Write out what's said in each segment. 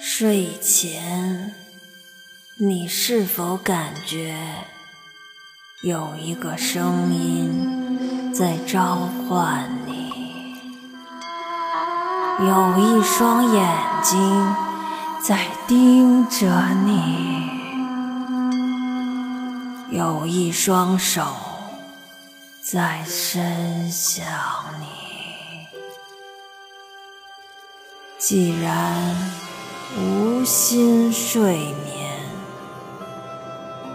睡前，你是否感觉有一个声音在召唤你？有一双眼睛在盯着你，有一双手在伸向你。既然。无心睡眠，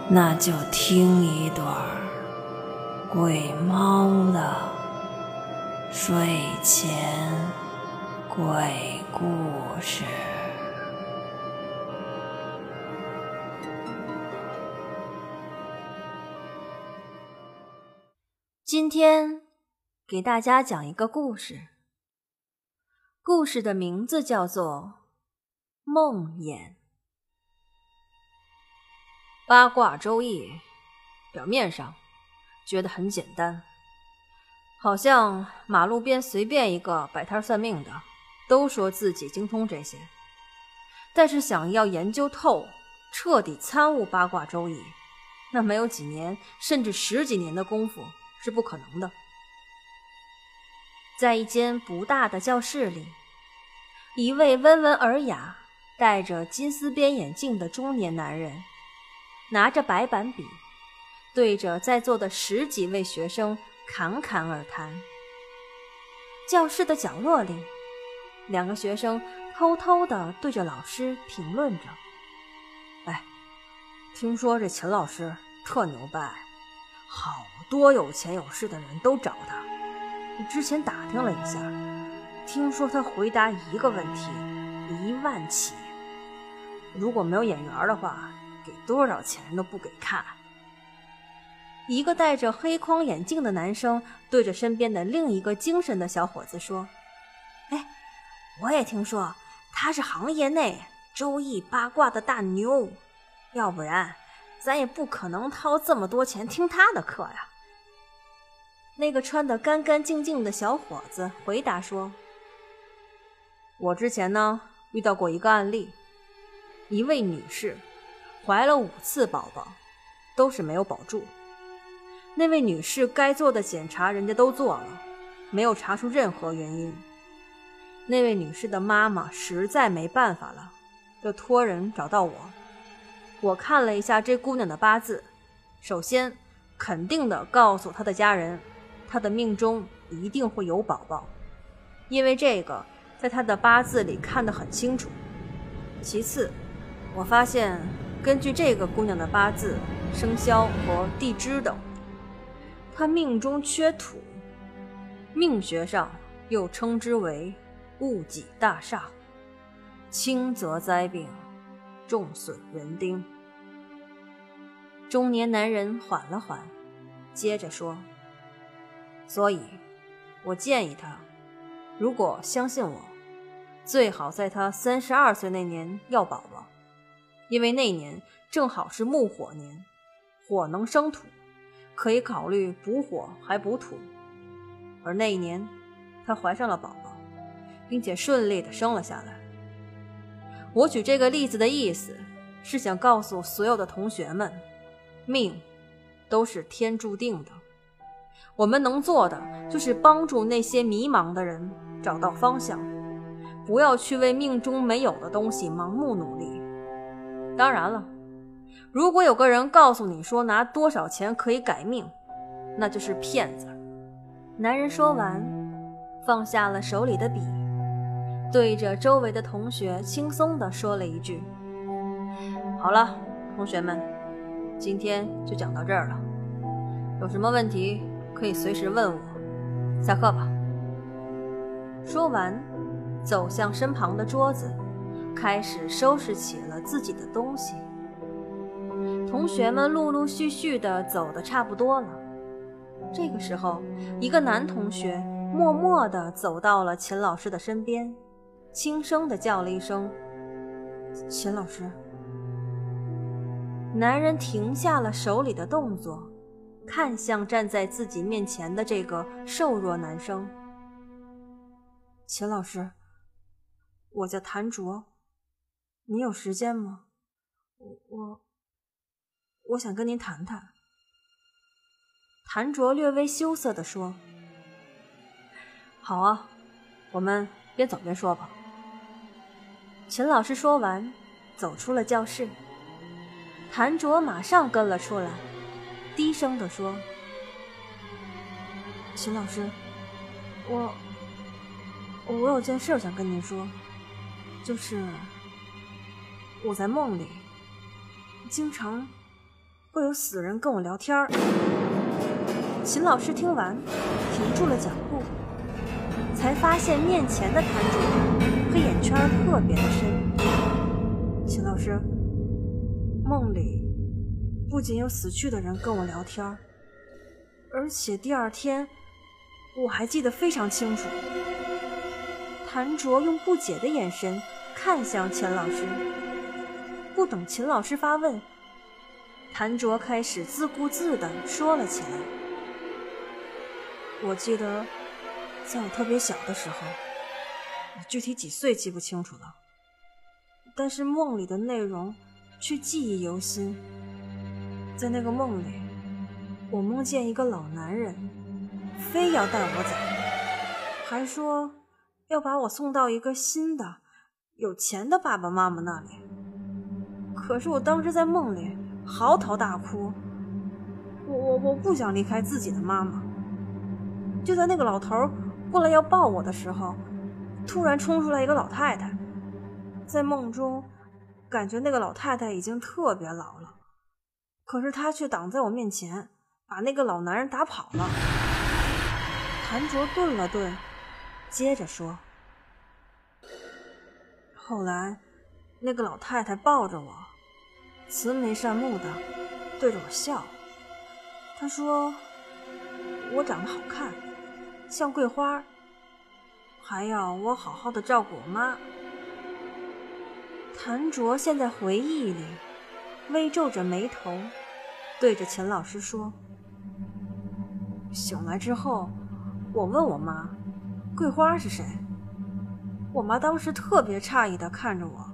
那就听一段鬼猫的睡前鬼故事。今天给大家讲一个故事，故事的名字叫做。梦魇，八卦周易，表面上觉得很简单，好像马路边随便一个摆摊算命的都说自己精通这些。但是想要研究透、彻底参悟八卦周易，那没有几年甚至十几年的功夫是不可能的。在一间不大的教室里，一位温文尔雅。戴着金丝边眼镜的中年男人，拿着白板笔，对着在座的十几位学生侃侃而谈。教室的角落里，两个学生偷偷地对着老师评论着：“哎，听说这秦老师特牛掰，好多有钱有势的人都找他。之前打听了一下，听说他回答一个问题一万起。”如果没有眼缘的话，给多少钱都不给看。一个戴着黑框眼镜的男生对着身边的另一个精神的小伙子说：“哎，我也听说他是行业内周易八卦的大牛，要不然咱也不可能掏这么多钱听他的课呀。”那个穿得干干净净的小伙子回答说：“我之前呢遇到过一个案例。”一位女士怀了五次宝宝，都是没有保住。那位女士该做的检查人家都做了，没有查出任何原因。那位女士的妈妈实在没办法了，就托人找到我。我看了一下这姑娘的八字，首先肯定的告诉她的家人，她的命中一定会有宝宝，因为这个在她的八字里看得很清楚。其次。我发现，根据这个姑娘的八字、生肖和地支等，她命中缺土，命学上又称之为戊己大煞，轻则灾病，重损人丁。中年男人缓了缓，接着说：“所以，我建议他，如果相信我，最好在他三十二岁那年要宝宝。”因为那年正好是木火年，火能生土，可以考虑补火还补土。而那一年，她怀上了宝宝，并且顺利的生了下来。我举这个例子的意思，是想告诉所有的同学们，命都是天注定的。我们能做的就是帮助那些迷茫的人找到方向，不要去为命中没有的东西盲目努力。当然了，如果有个人告诉你说拿多少钱可以改命，那就是骗子。男人说完，放下了手里的笔，对着周围的同学轻松地说了一句：“好了，同学们，今天就讲到这儿了。有什么问题可以随时问我。下课吧。”说完，走向身旁的桌子。开始收拾起了自己的东西。同学们陆陆续续的走的差不多了。这个时候，一个男同学默默的走到了秦老师的身边，轻声的叫了一声：“秦老师。”男人停下了手里的动作，看向站在自己面前的这个瘦弱男生：“秦老师，我叫谭卓。”你有时间吗？我我想跟您谈谈。谭卓略微羞涩地说：“好啊，我们边走边说吧。”秦老师说完，走出了教室。谭卓马上跟了出来，低声地说：“秦老师，我我有件事想跟您说，就是我在梦里经常会有死人跟我聊天儿。”秦老师听完，停住了脚步，才发现面前的谭卓黑眼圈特别的深。秦老师。梦里不仅有死去的人跟我聊天，而且第二天我还记得非常清楚。谭卓用不解的眼神看向秦老师，不等秦老师发问，谭卓开始自顾自地说了起来：“我记得在我特别小的时候，具体几岁记不清楚了，但是梦里的内容。”却记忆犹新。在那个梦里，我梦见一个老男人，非要带我走，还说要把我送到一个新的、有钱的爸爸妈妈那里。可是我当时在梦里嚎啕大哭，我我我不想离开自己的妈妈。就在那个老头过来要抱我的时候，突然冲出来一个老太太，在梦中。感觉那个老太太已经特别老了，可是他却挡在我面前，把那个老男人打跑了。谭卓顿了顿，接着说：“后来，那个老太太抱着我，慈眉善目的对着我笑。她说我长得好看，像桂花，还要我好好的照顾我妈。”谭卓现在回忆里，微皱着眉头，对着秦老师说：“醒来之后，我问我妈，桂花是谁？我妈当时特别诧异的看着我，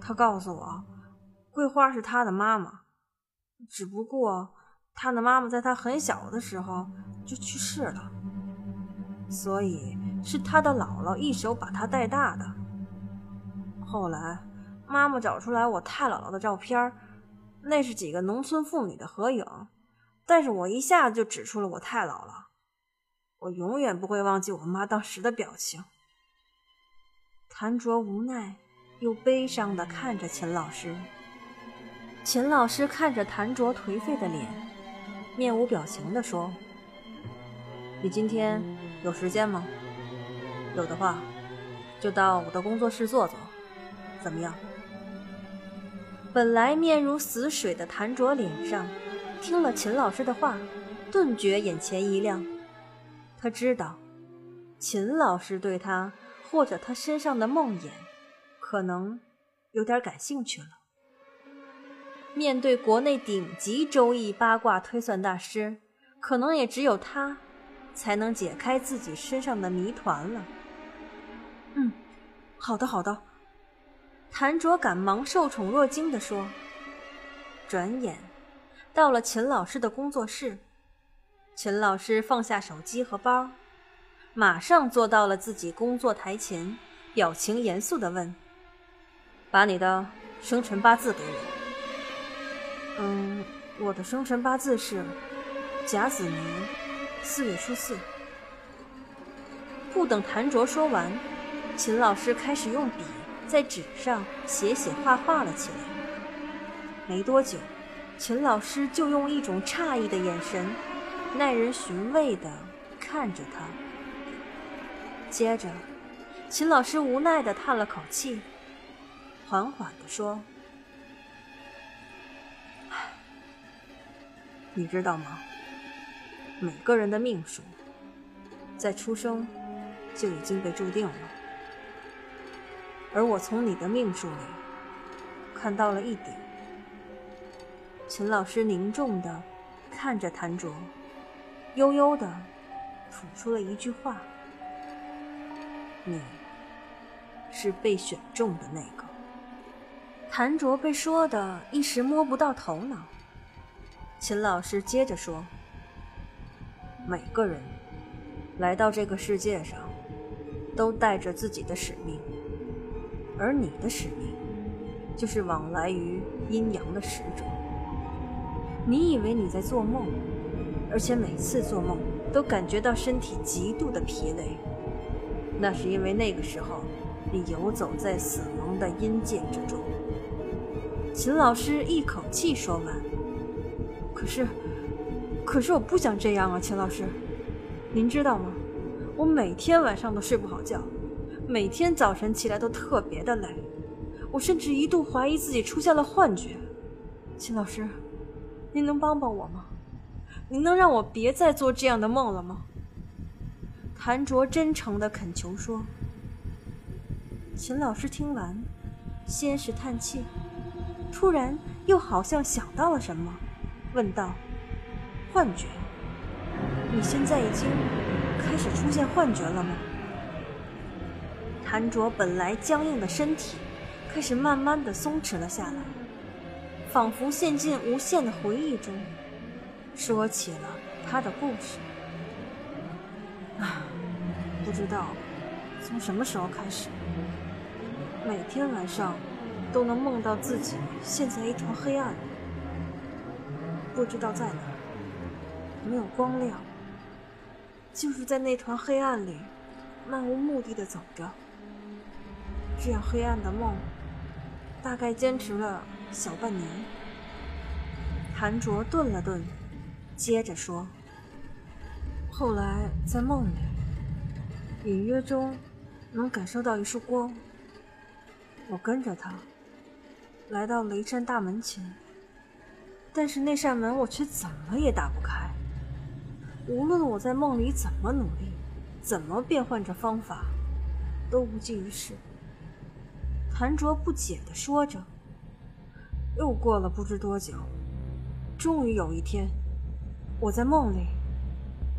她告诉我，桂花是她的妈妈，只不过她的妈妈在她很小的时候就去世了，所以是她的姥姥一手把她带大的。后来。”妈妈找出来我太姥姥的照片，那是几个农村妇女的合影，但是我一下子就指出了我太姥姥。我永远不会忘记我妈当时的表情。谭卓无奈又悲伤地看着秦老师，秦老师看着谭卓颓废的脸，面无表情地说：“你今天有时间吗？有的话，就到我的工作室坐坐，怎么样？”本来面如死水的谭卓脸上，听了秦老师的话，顿觉眼前一亮。他知道，秦老师对他或者他身上的梦魇，可能有点感兴趣了。面对国内顶级周易八卦推算大师，可能也只有他，才能解开自己身上的谜团了。嗯，好的，好的。谭卓赶忙受宠若惊地说：“转眼到了秦老师的工作室，秦老师放下手机和包，马上坐到了自己工作台前，表情严肃地问：‘把你的生辰八字给我。’嗯，我的生辰八字是甲子年四月初四。”不等谭卓说完，秦老师开始用笔。在纸上写写画画了起来。没多久，秦老师就用一种诧异的眼神，耐人寻味地看着他。接着，秦老师无奈地叹了口气，缓缓地说：“你知道吗？每个人的命数，在出生就已经被注定了。”而我从你的命数里看到了一点。秦老师凝重的看着谭卓，悠悠的吐出了一句话：“你是被选中的那个。”谭卓被说的一时摸不到头脑。秦老师接着说：“每个人来到这个世界上，都带着自己的使命，而你的使命就是往来于阴阳的使者。你以为你在做梦，而且每次做梦都感觉到身体极度的疲累，那是因为那个时候你游走在死亡的阴界之中。”秦老师一口气说完。可是，可是我不想这样啊，秦老师，您知道吗？我每天晚上都睡不好觉，每天早晨起来都特别的累，我甚至一度怀疑自己出现了幻觉。秦老师，您能帮帮我吗？您能让我别再做这样的梦了吗？谭卓真诚的恳求说。秦老师听完，先是叹气。突然，又好像想到了什么，问道：“幻觉？你现在已经开始出现幻觉了吗？”韩卓本来僵硬的身体开始慢慢的松弛了下来，仿佛陷进无限的回忆中，说起了他的故事。啊，不知道从什么时候开始，每天晚上。都能梦到自己陷在一团黑暗里，不知道在哪，没有光亮，就是在那团黑暗里漫无目的的走着。这样黑暗的梦，大概坚持了小半年。谭卓顿了顿，接着说：“后来在梦里，隐约中能感受到一束光，我跟着他。”来到了一扇大门前，但是那扇门我却怎么也打不开。无论我在梦里怎么努力，怎么变换着方法，都无济于事。谭卓不解地说着。又过了不知多久，终于有一天，我在梦里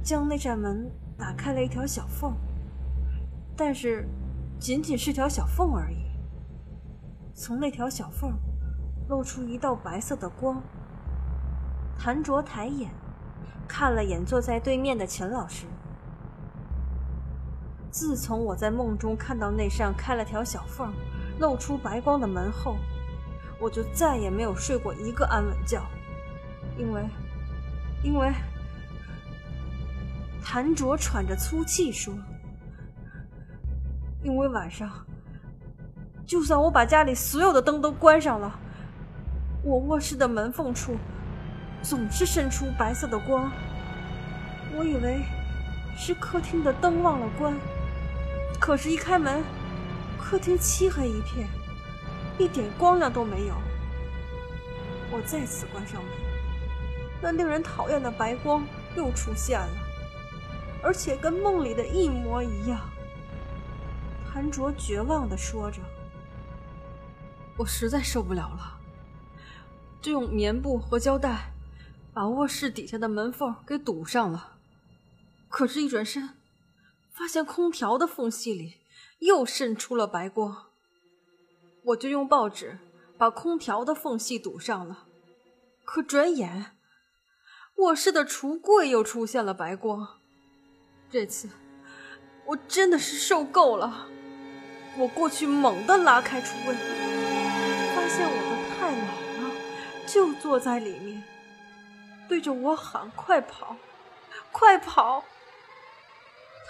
将那扇门打开了一条小缝，但是仅仅是条小缝而已。从那条小缝露出一道白色的光。谭卓抬眼看了眼坐在对面的秦老师。自从我在梦中看到那扇开了条小缝、露出白光的门后，我就再也没有睡过一个安稳觉，因为，因为……谭卓喘着粗气说：“因为晚上。”就算我把家里所有的灯都关上了，我卧室的门缝处总是渗出白色的光。我以为是客厅的灯忘了关，可是，一开门，客厅漆黑一片，一点光亮都没有。我再次关上门，那令人讨厌的白光又出现了，而且跟梦里的一模一样。谭卓绝望的说着。我实在受不了了，就用棉布和胶带把卧室底下的门缝给堵上了。可是，一转身，发现空调的缝隙里又渗出了白光。我就用报纸把空调的缝隙堵上了。可转眼，卧室的橱柜又出现了白光。这次，我真的是受够了。我过去猛地拉开橱柜。发现我的太老了，就坐在里面，对着我喊：“快跑，快跑！”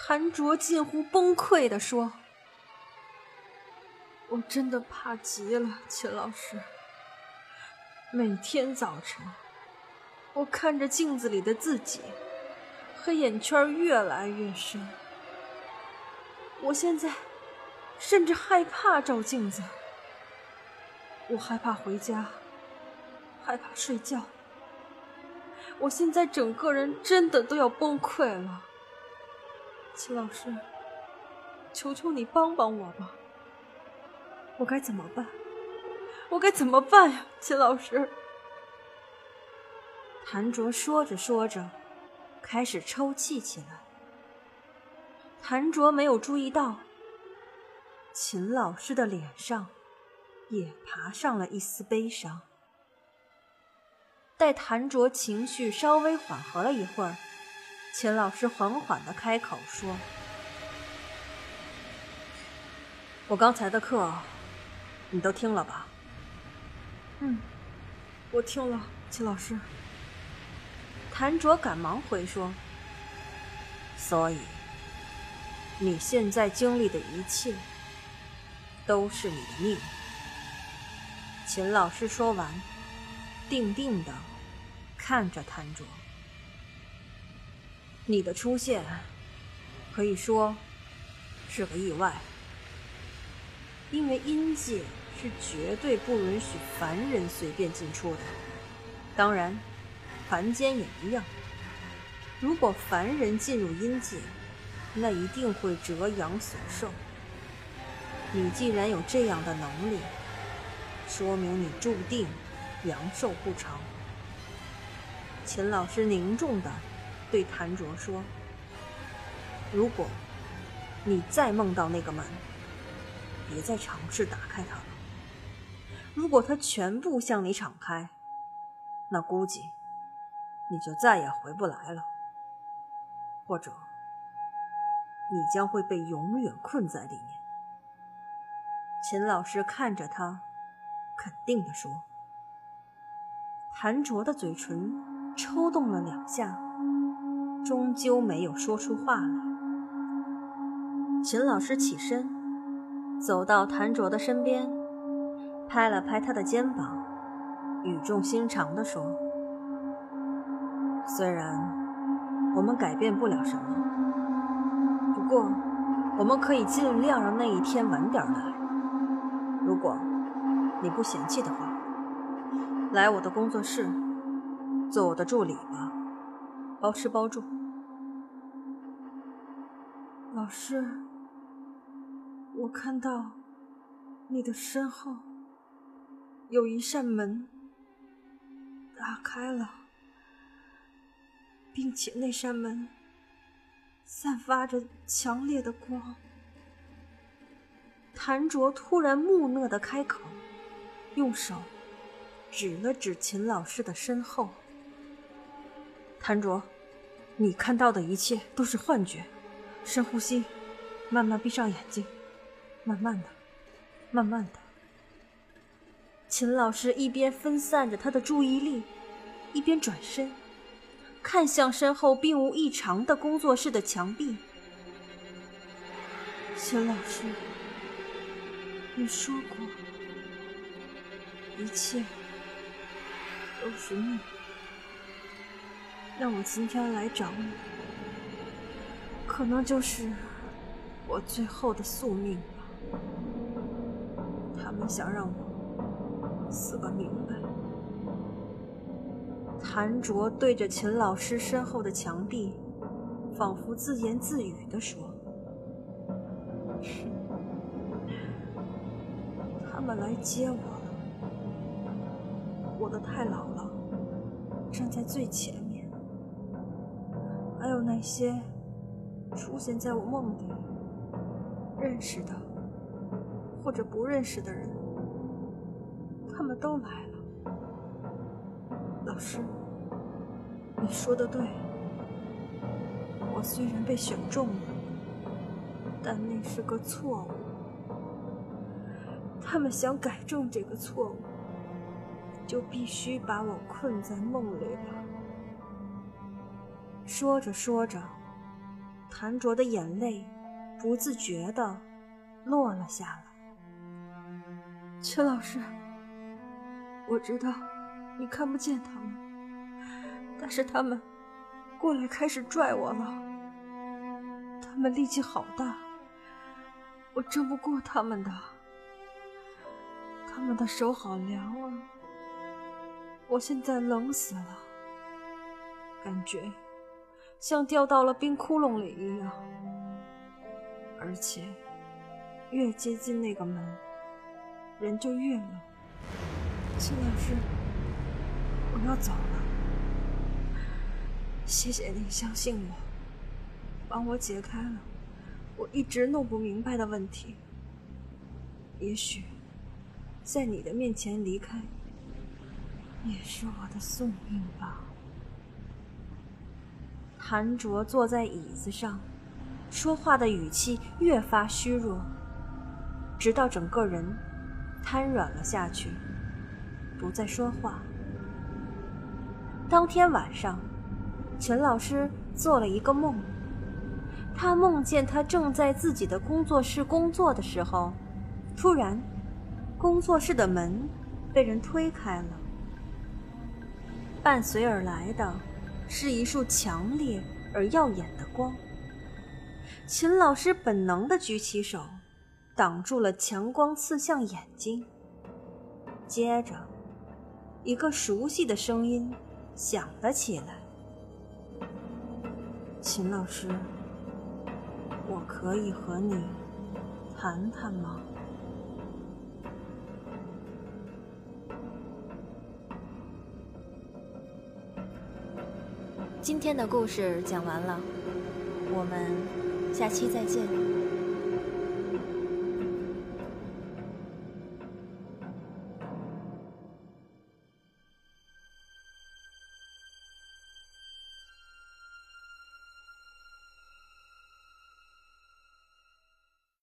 谭卓近乎崩溃的说：“我真的怕极了，秦老师。每天早晨，我看着镜子里的自己，黑眼圈越来越深。我现在甚至害怕照镜子。”我害怕回家，害怕睡觉。我现在整个人真的都要崩溃了，秦老师，求求你帮帮我吧！我该怎么办？我该怎么办呀，秦老师？谭卓说着说着，开始抽泣起来。谭卓没有注意到，秦老师的脸上。也爬上了一丝悲伤。待谭卓情绪稍微缓和了一会儿，秦老师缓缓的开口说：“我刚才的课，你都听了吧？”“嗯，我听了，秦老师。”谭卓赶忙回说：“所以，你现在经历的一切，都是你的命。”秦老师说完，定定的看着谭卓：“你的出现，可以说是个意外，因为阴界是绝对不允许凡人随便进出的。当然。”凡间也一样。如果凡人进入阴界，那一定会折阳所寿。你既然有这样的能力，说明你注定阳寿不长。秦老师凝重的对谭卓说：“如果你再梦到那个门，别再尝试打开它了。如果他全部向你敞开，那估计……”你就再也回不来了，或者你将会被永远困在里面。秦老师看着他，肯定地说。谭卓的嘴唇抽动了两下，终究没有说出话来。秦老师起身，走到谭卓的身边，拍了拍他的肩膀，语重心长地说。虽然我们改变不了什么，不过我们可以尽量让那一天晚点来。如果你不嫌弃的话，来我的工作室做我的助理吧，包吃包住。老师，我看到你的身后有一扇门打开了。并且那扇门散发着强烈的光。谭卓突然木讷的开口，用手指了指秦老师的身后。谭卓，你看到的一切都是幻觉。深呼吸，慢慢闭上眼睛，慢慢的，慢慢的。秦老师一边分散着他的注意力，一边转身。看向身后并无异常的工作室的墙壁，秦老师，你说过，一切都是命，让我今天来找你，可能就是我最后的宿命吧。他们想让我死个明白。谭卓对着秦老师身后的墙壁，仿佛自言自语地说：“他们来接我了，我的太姥姥站在最前面，还有那些出现在我梦里认识的或者不认识的人，他们都来了。老师。”你说的对，我虽然被选中了，但那是个错误。他们想改正这个错误，就必须把我困在梦里了。说着说着，谭卓的眼泪不自觉的落了下来。陈老师，我知道你看不见他们。但是他们过来开始拽我了，他们力气好大，我争不过他们的。他们的手好凉啊，我现在冷死了，感觉像掉到了冰窟窿里一样。而且越接近那个门，人就越冷。秦老师，我要走了。谢谢你相信我，帮我解开了我一直弄不明白的问题。也许在你的面前离开，也是我的宿命吧。谭卓坐在椅子上，说话的语气越发虚弱，直到整个人瘫软了下去，不再说话。当天晚上，陈老师做了一个梦，他梦见他正在自己的工作室工作的时候，突然。工作室的门被人推开了，伴随而来的是一束强烈而耀眼的光。秦老师本能的举起手，挡住了强光刺向眼睛。接着，一个熟悉的声音响了起来：“秦老师，我可以和你谈谈吗？”今天的故事讲完了，我们下期再见。